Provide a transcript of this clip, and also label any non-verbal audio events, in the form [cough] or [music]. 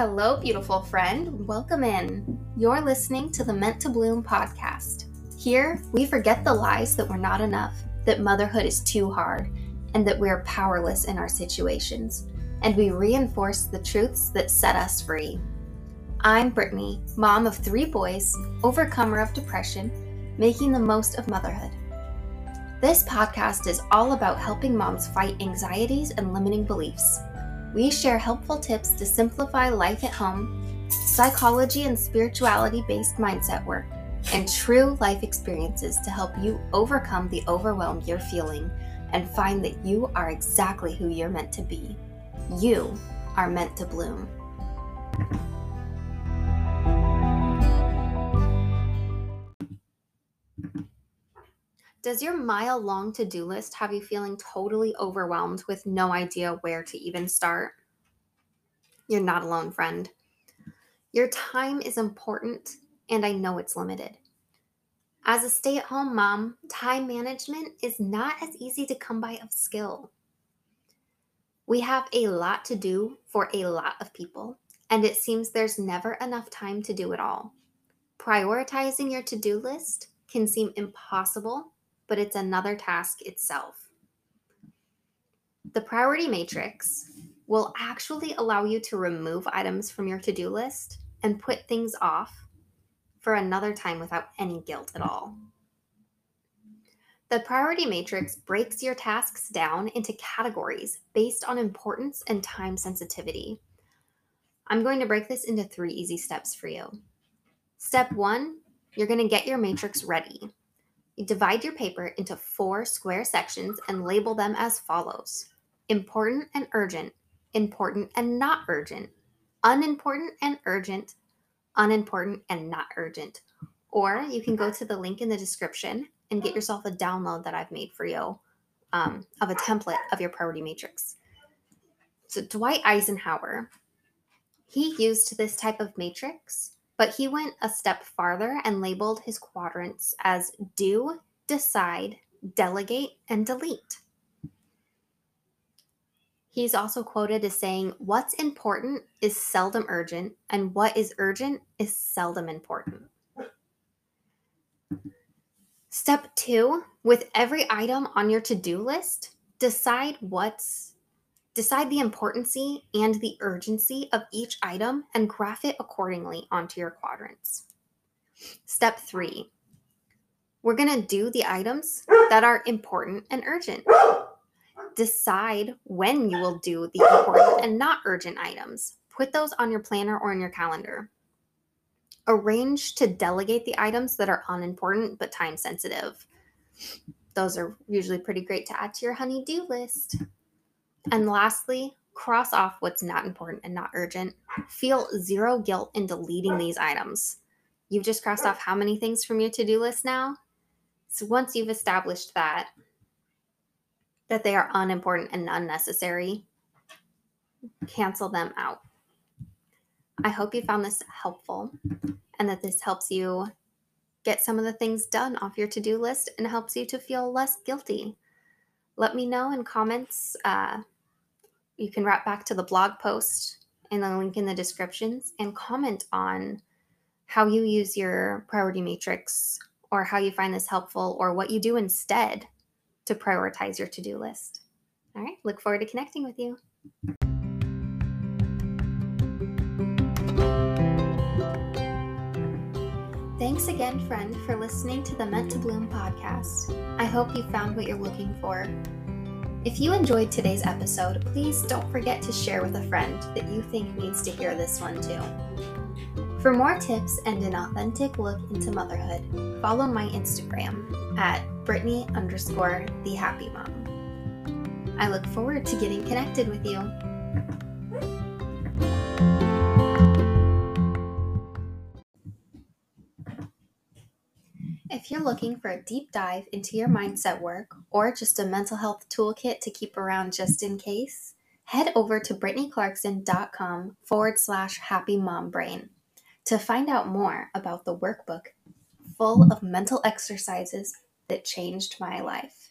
Hello, beautiful friend. Welcome in. You're listening to the Meant to Bloom podcast. Here, we forget the lies that we're not enough, that motherhood is too hard, and that we're powerless in our situations. And we reinforce the truths that set us free. I'm Brittni, mom of three boys, overcomer of depression, making the most of motherhood. This podcast is all about helping moms fight anxieties and limiting beliefs we share helpful tips to simplify life at home, psychology and spirituality based mindset work, and true life experiences to help you overcome the overwhelm you're feeling and find that you are exactly who you're meant to be. You are meant to bloom. Does your mile long to do list have you feeling totally overwhelmed with no idea where to even start? You're not alone, friend. Your time is important, and I know it's limited. As a stay at home mom, time management is not as easy to come by of skill. We have a lot to do for a lot of people, and it seems there's never enough time to do it all. Prioritizing your to do list can seem impossible but it's another task itself. The priority matrix will actually allow you to remove items from your to do list and put things off for another time without any guilt at all. The priority matrix breaks your tasks down into categories based on importance and time sensitivity. I'm going to break this into three easy steps for you. Step one, you're going to get your matrix ready. Divide your paper into four square sections and label them as follows important and urgent, important and not urgent, unimportant and urgent, unimportant and not urgent. Or you can go to the link in the description and get yourself a download that I've made for you um, of a template of your priority matrix. So, Dwight Eisenhower, he used this type of matrix but he went a step farther and labeled his quadrants as do, decide, delegate, and delete. He's also quoted as saying, What's important is seldom urgent, and what is urgent is seldom important. Step two with every item on your to do list, decide what's Decide the importancy and the urgency of each item and graph it accordingly onto your quadrants. Step three, we're going to do the items that are important and urgent. Decide when you will do the important and not urgent items. Put those on your planner or in your calendar. Arrange to delegate the items that are unimportant but time sensitive. Those are usually pretty great to add to your honey-do list. And lastly, cross off what's not important and not urgent. Feel zero guilt in deleting these items. You've just crossed off how many things from your to do list now? So once you've established that, that they are unimportant and unnecessary, cancel them out. I hope you found this helpful and that this helps you get some of the things done off your to do list and helps you to feel less guilty let me know in comments. Uh, you can wrap back to the blog post and the link in the descriptions and comment on how you use your priority matrix or how you find this helpful or what you do instead to prioritize your to do list. All right, look forward to connecting with you. Thanks again, friend, for listening to the Meant to Bloom podcast. I hope you found what you're looking for. If you enjoyed today's episode, please don't forget to share with a friend that you think needs to hear this one too. For more tips and an authentic look into motherhood, follow my Instagram at Brittni underscore the happy mom. I look forward to getting connected with you. [laughs] If you're looking for a deep dive into your mindset work or just a mental health toolkit to keep around just in case, head over to brittniclarkson.com forward slash happy mom brain to find out more about the workbook full of mental exercises that changed my life.